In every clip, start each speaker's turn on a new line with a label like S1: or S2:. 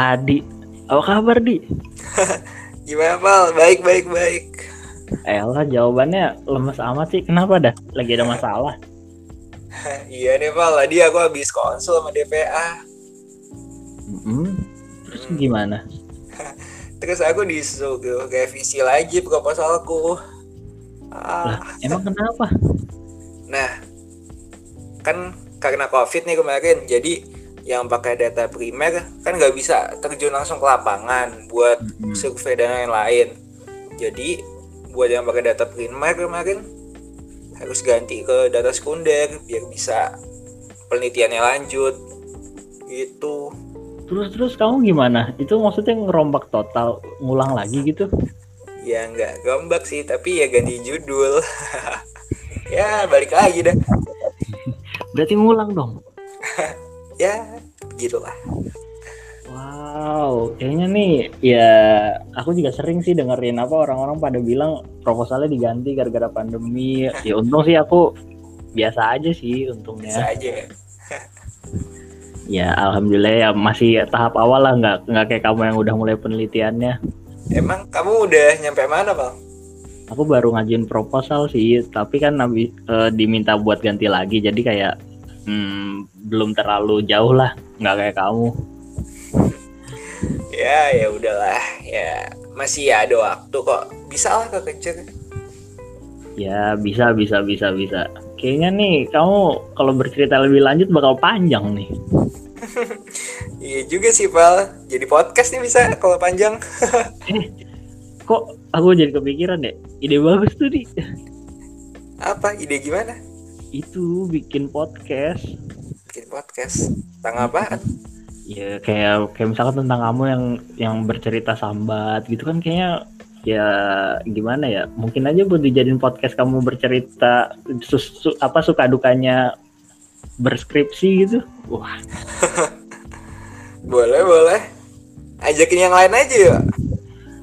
S1: Adi. Apa kabar, Di?
S2: Gimana, Pal? Baik, baik, baik.
S1: Elah, jawabannya lemes amat sih. Kenapa dah? Lagi ada masalah?
S2: iya nih, Pal. Tadi aku habis konsul sama DPA.
S1: Mm-mm. Terus gimana?
S2: Terus aku disuruh revisi lagi proposalku.
S1: Lah,
S2: Ah,
S1: emang kenapa?
S2: nah, kan karena COVID nih kemarin, jadi yang pakai data primer kan nggak bisa terjun langsung ke lapangan buat survei dan lain-lain. Jadi buat yang pakai data primer kemarin harus ganti ke data sekunder biar bisa penelitiannya lanjut gitu.
S1: Terus terus kamu gimana? Itu maksudnya ngerombak total, ngulang lagi gitu?
S2: Ya nggak gombak sih, tapi ya ganti judul. ya balik lagi dah.
S1: Berarti ngulang dong.
S2: Ya gitulah.
S1: Wow, kayaknya nih ya aku juga sering sih dengerin apa orang-orang pada bilang proposalnya diganti gara-gara pandemi. Ya untung sih aku biasa aja sih untungnya.
S2: aja.
S1: Ya alhamdulillah ya masih tahap awal lah nggak nggak kayak kamu yang udah mulai penelitiannya.
S2: Emang kamu udah nyampe mana, Bang?
S1: Aku baru ngajuin proposal sih, tapi kan nabi, eh, diminta buat ganti lagi, jadi kayak hmm, belum terlalu jauh lah, nggak kayak kamu.
S2: Ya, ya udahlah. Ya masih ada waktu kok. Bisa lah kekejar.
S1: Ya bisa bisa bisa bisa. Kayaknya nih kamu kalau bercerita lebih lanjut bakal panjang nih.
S2: Iya juga sih, Pal. Jadi podcast nih bisa kalau panjang.
S1: Kok aku jadi kepikiran deh, ide bagus tuh di
S2: Apa ide gimana?
S1: Itu bikin podcast.
S2: Bikin podcast. Tentang apaan?
S1: Ya kayak kayak misalkan tentang kamu yang yang bercerita sambat gitu kan kayaknya ya gimana ya mungkin aja buat dijadiin podcast kamu bercerita sus- su- apa suka dukanya berskripsi gitu wah
S2: Boleh, boleh. Ajakin yang lain aja ya.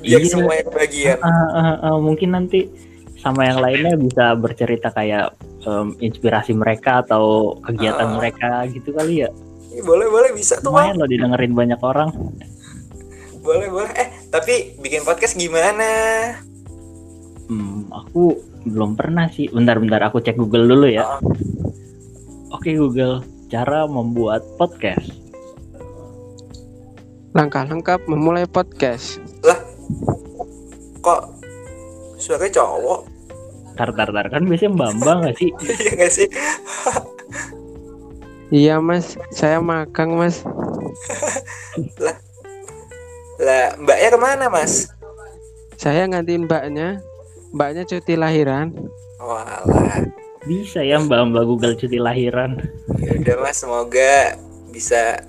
S2: Biar
S1: Iya.
S2: semua yang kebagian.
S1: Ah, ah, ah, mungkin nanti sama yang lainnya bisa bercerita kayak em, inspirasi mereka atau kegiatan
S2: Ah.
S1: mereka gitu kali ya
S2: Ih, Boleh, boleh. Bisa tuh, Bang.
S1: lumayan loh didengerin banyak orang
S2: Boleh, boleh. Eh, tapi bikin podcast gimana?
S1: Hmm, aku belum pernah sih bentar-bentar aku cek Google dulu ya
S2: Ah,
S1: oke Google cara membuat podcast
S3: Langkah lengkap memulai podcast.
S2: kok suaranya cowok?
S1: Tar tar tar kan biasanya Bambang gak sih
S2: Iya nggak sih?
S3: Iya mas, saya magang mas.
S2: Lah, mbaknya ke mana, Mas?
S3: Saya gantiin mbaknya. Mbaknya cuti lahiran.
S2: Walah.
S1: bisa ya Mbak Mbak Google cuti lahiran
S2: Ya udah, Mas. Semoga bisa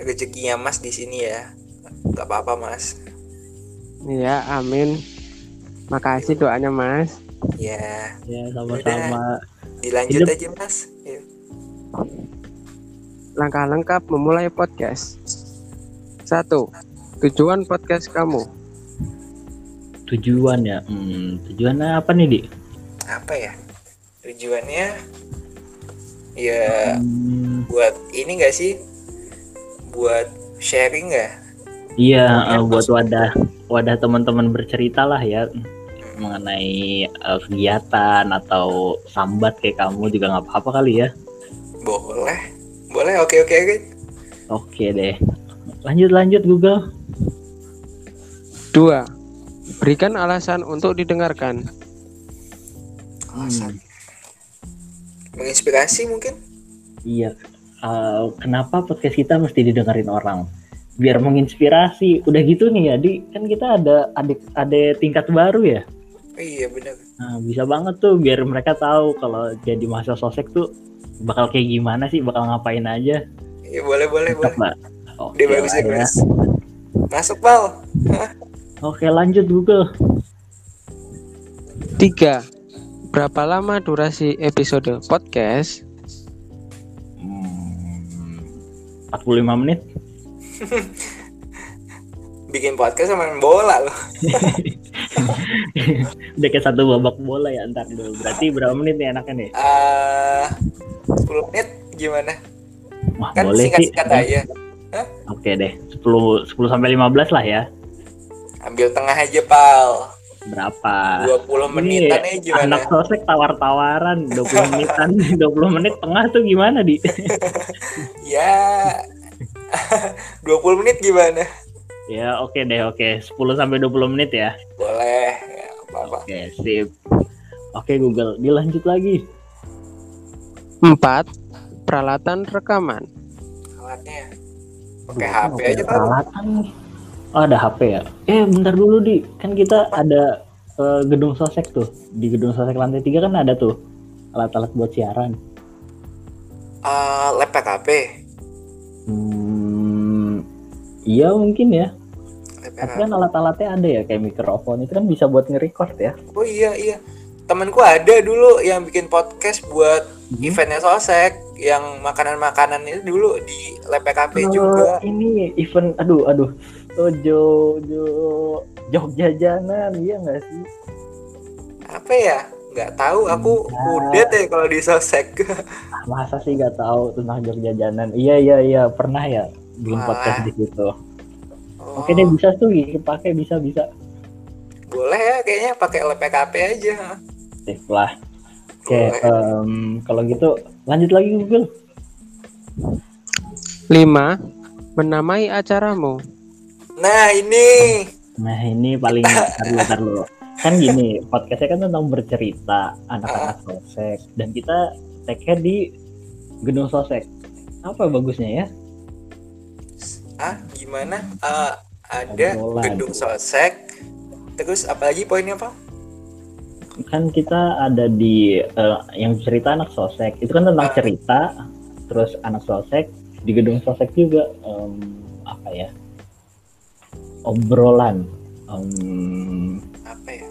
S2: rezekinya Mas di sini ya. Gak apa-apa, Mas.
S3: Iya, amin. Makasih doanya mas.
S2: Ya,
S1: ya sama-sama
S2: dilanjut
S1: Hidup.
S2: aja, Mas. Ya.
S3: Langkah lengkap memulai podcast. Satu, tujuan podcast kamu.
S1: tujuan ya hmm, tujuannya apa nih di
S2: Apa ya? Tujuannya ya
S1: Hmm,
S2: buat ini gak sih? Buat sharing nggak?
S1: iya eh, buat
S2: pas-
S1: wadah wadah teman-teman bercerita lah ya mengenai eh, kegiatan atau sambat kayak kamu juga nggak apa-apa kali ya
S2: Boleh. Boleh, oke oke oke.
S1: oke deh lanjut lanjut Google
S3: Dua, berikan alasan untuk didengarkan.
S2: Alasan. Menginspirasi mungkin?
S1: Iya, eh, kenapa podcast kita mesti didengerin orang? Biar menginspirasi. Udah gitu nih ya, di kan kita ada adik ada tingkat baru ya.
S2: Iya benar.
S1: Nah, bisa banget tuh biar mereka tahu kalau jadi mahasiswa sosek tuh bakal kayak gimana sih, bakal ngapain aja.
S2: Iya boleh boleh
S1: Mantap,
S2: boleh.
S1: Oke,
S2: Dia bagus ya. Mas. Masuk pal.
S1: Oke, lanjut Google.
S3: Tiga, berapa lama durasi episode podcast?
S1: Hmm, 45 menit.
S2: Bikin podcast sama main bola loh.
S1: Udah kayak satu babak bola ya ntar dulu. Berarti berapa menit nih enaknya nih?
S2: Eh 10 menit gimana?
S1: Wah,
S2: Kan
S1: boleh sih.
S2: singkat-singkat aja. Hah?
S1: Oke deh, 10 10 sampai 15 lah ya.
S2: Ambil tengah aja, Pal.
S1: Berapa?
S2: 20 menitan aja gimana?
S1: Anak sosek tawar-tawaran 20 menitan 20 menit tengah tuh gimana di?
S2: Ya. 20 menit gimana?
S1: ya oke deh oke 10 sampai 20 menit ya.
S2: Boleh. Apa-apa.
S1: Oke sip. Oke Google dilanjut lagi.
S3: Empat, peralatan rekaman.
S2: Alatnya. Pakai HP
S1: oke,
S2: aja kan.
S1: Peralatan. Oh ada HP ya. Eh bentar dulu di kan kita ada eh, gedung sosek tuh di gedung sosek lantai tiga kan ada tuh alat-alat buat siaran.
S2: Eh, lab PKP.
S1: Hmm, iya mungkin ya.
S2: Lab
S1: Tapi kan alat-alatnya ada ya kayak mikrofon itu kan bisa buat nge-record ya.
S2: Oh iya iya. Temenku ada dulu yang bikin podcast buat
S1: Hmm.
S2: eventnya Sosek yang makanan-makanan itu dulu di lab PKP juga.
S1: Ini event, aduh, aduh, oh, Jo, Jo, Jogja jajanan, iya nggak sih?
S2: Apa ya? Nggak tahu. Aku
S1: Nah.
S2: udet ya kalau di Sosek.
S1: Ah, Masa sih nggak tahu tentang Jogja jajanan? Iya, iya, iya, pernah ya bikin podcast di situ.
S2: Oh,
S1: Oke deh, bisa tuh pakai bisa bisa.
S2: boleh ya kayaknya pakai lab PKP aja.
S1: Sip lah. Oke, em, kalau gitu lanjut lagi Google.
S3: Lima, menamai acaramu.
S2: Nah ini
S1: Nah ini paling tar dulu. Kan gini, podcastnya kan tentang bercerita anak-anak sosek dan kita tag di gedung sosek. Apa bagusnya ya?
S2: Ah gimana? Eh, ada
S1: Obrolan.
S2: gedung Sosek. Terus apalagi poinnya apa?
S1: Kan kita ada di eh, yang cerita anak sosek. Itu kan tentang
S2: Ah.
S1: cerita, terus anak sosek di gedung sosek juga em, apa ya? Obrolan. Em,
S2: Apa ya?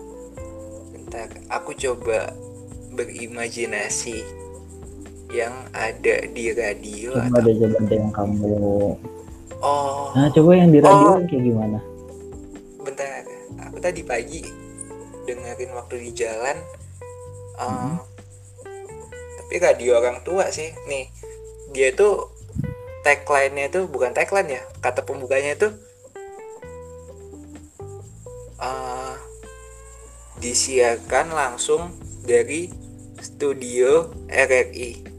S2: Bentar, aku coba berimajinasi yang ada di radio
S1: coba
S2: atau
S1: deh coba deh yang kamu.
S2: Oh
S1: Nah coba yang di radio
S2: Oh.
S1: kayak gimana?
S2: bentar aku tadi pagi dengerin waktu di jalan eh,
S1: Mhm.
S2: tapi radio orang tua sih nih dia tuh tagline-nya tuh bukan tagline ya kata pembukanya itu eh, disiarkan langsung dari studio RRI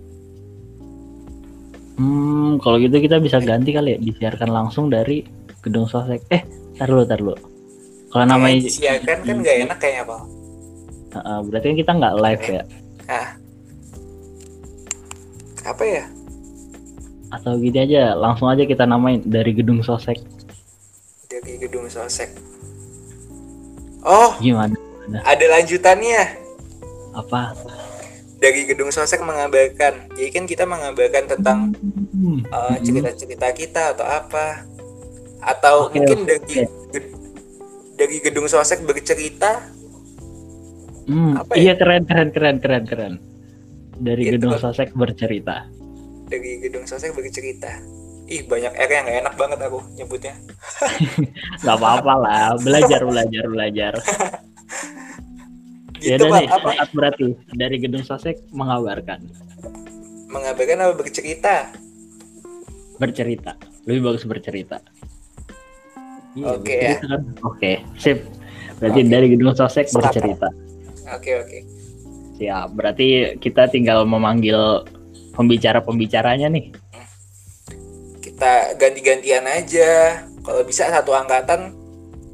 S1: Hmm, kalau gitu kita bisa ganti kali ya, disiarkan langsung dari gedung sosek. Eh, tar dulu, tar dulu. Kalau namanya,
S2: Kayak disiarkan kan nggak enak kayaknya apa
S1: Heeh, berarti kan kita nggak live ya?
S2: ah apa ya
S1: Atau gini aja, langsung aja kita namain dari gedung sosek.
S2: dari gedung sosek oh
S1: Gimana?
S2: ada lanjutannya
S1: Apa?
S2: Dari gedung sosek mengabarkan jadi kan kita mengabarkan tentang
S1: Hmm,
S2: uh, cerita-cerita kita atau apa atau
S1: Oke,
S2: mungkin
S1: oke.
S2: dari ged- dari gedung sosek bercerita
S1: Hmm,
S2: apa ya?
S1: iya keren, keren, keren, keren, keren. Dari
S2: Gitu.
S1: gedung sosek bercerita.
S2: dari gedung sosek bercerita ih banyak R yang nggak enak banget aku nyebutnya
S1: Gak apa-apa lah, belajar, belajar, belajar. Ya
S2: gitu
S1: udah
S2: pak
S1: nih,
S2: apa
S1: berarti dari gedung sosek mengabarkan,
S2: mengabarkan apa bercerita
S1: bercerita. Lebih bagus bercerita. Iya,
S2: Oke,
S1: bercerita kan? Oke, sip. Berarti
S2: Oke.
S1: dari gedung sosek bercerita.
S2: oke oke
S1: Siap. Berarti kita tinggal memanggil pembicara-pembicaranya nih.
S2: kita ganti-gantian aja kalau bisa satu angkatan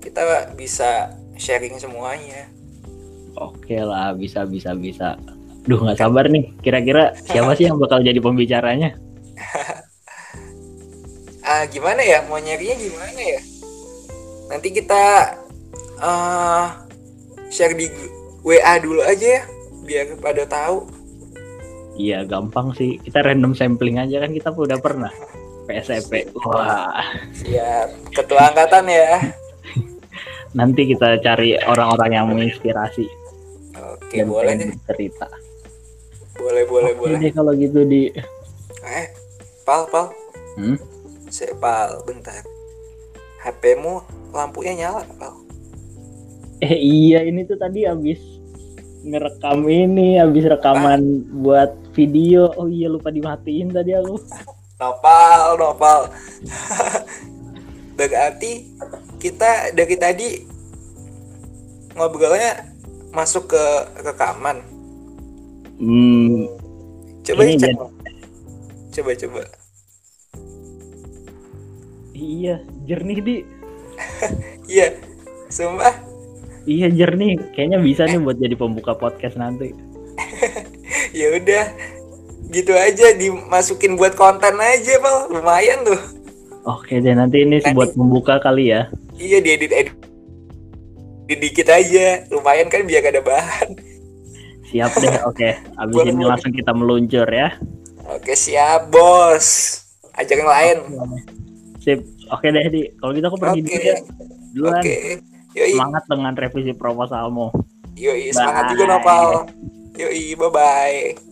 S2: kita bisa sharing semuanya
S1: Oke lah, bisa bisa bisa. Duh nggak sabar nih. Kira-kira siapa sih yang bakal jadi pembicaranya?
S2: ah gimana ya mau nyarinya gimana ya nanti kita eh share di WA dulu aja ya biar pada tahu
S1: Iya gampang sih. Kita random sampling aja kan kita udah pernah. PSEP. Wah.
S2: siap ketua angkatan ya
S1: Nanti kita cari orang-orang yang menginspirasi
S2: oke
S1: dan
S2: boleh
S1: pengen
S2: deh
S1: bercerita.
S2: boleh boleh
S1: Oke
S2: boleh
S1: deh kalau gitu di.
S2: eh pal pal
S1: Hmm?
S2: saya pal bentar HPmu lampunya nyala pal
S1: Eh iya ini tuh tadi habis ngerekam ini, habis rekaman buat video. Oh iya lupa dimatiin tadi aku.
S2: nopal nopal berarti kita dari tadi ngobrolnya masuk ke rekaman
S1: Hmm,
S2: coba
S1: Ini
S2: cek.
S1: jadi-
S2: coba coba.
S1: Iya jernih di.
S2: iya sumpah.
S1: Iya jernih. Kayaknya bisa nih buat jadi pembuka podcast nanti.
S2: ya udah. Gitu aja dimasukin buat konten aja pal lumayan tuh.
S1: Oke deh nanti ini
S2: Nanti-
S1: buat pembuka kali ya.
S2: iya diedit edit dikit aja lumayan kan biar ada bahan
S1: Siap deh. Oke. Abis
S2: Boleh,
S1: ini langsung kita meluncur ya.
S2: oke siap bos ajak yang lain
S1: Sip. Oke deh di. Kalau gitu aku pergi
S2: Oke.
S1: dulu ya. Duluan.
S2: oke yoi
S1: Semangat dengan revisi proposalmu.
S2: yoi semangat
S1: Bye.
S2: juga nopal yoi bye bye